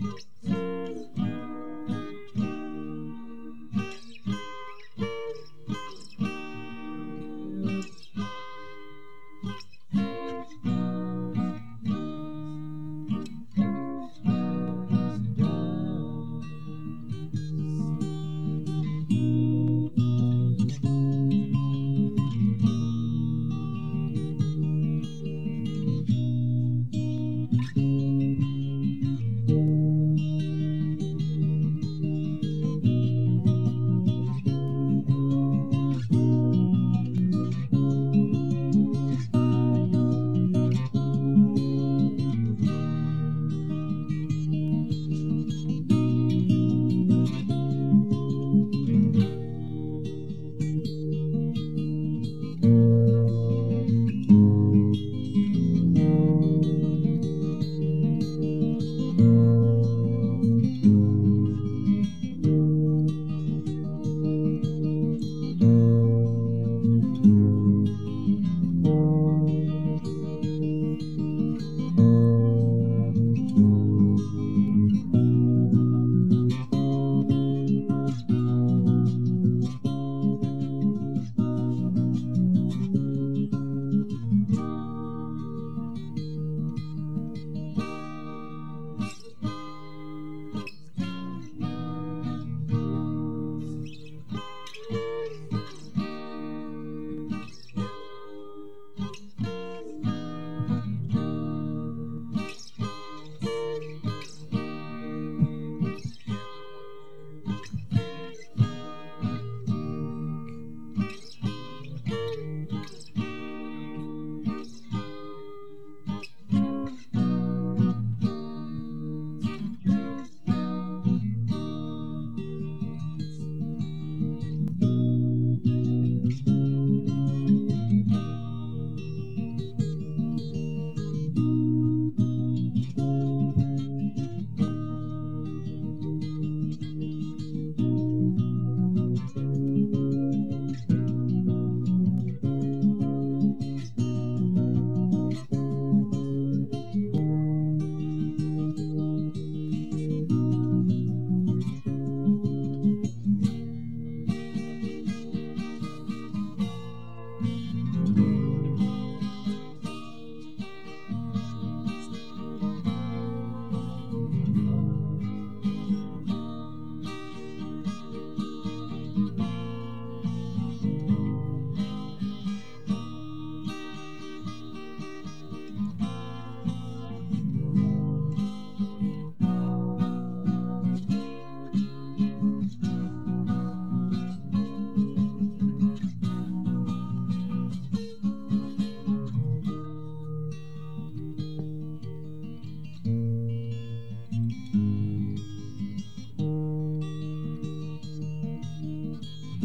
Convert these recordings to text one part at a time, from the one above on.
Mm-hmm.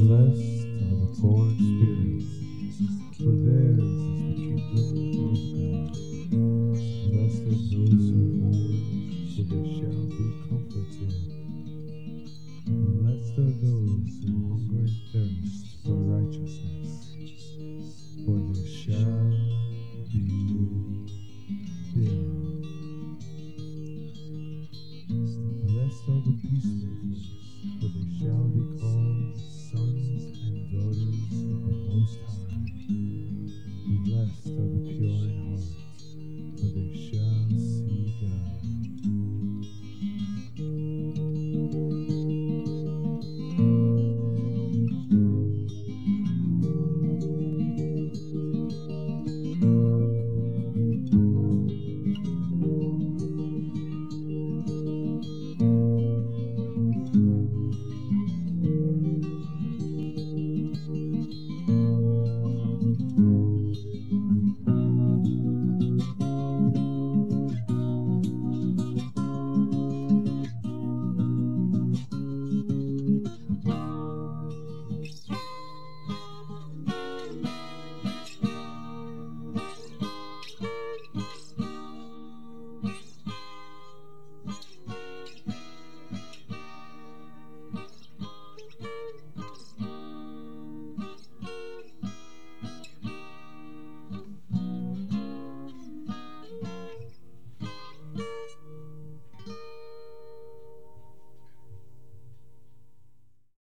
Blessed are the poor in spirit, for theirs is the kingdom of God. Blessed are those who mourn, for they shall be comforted. Blessed are those who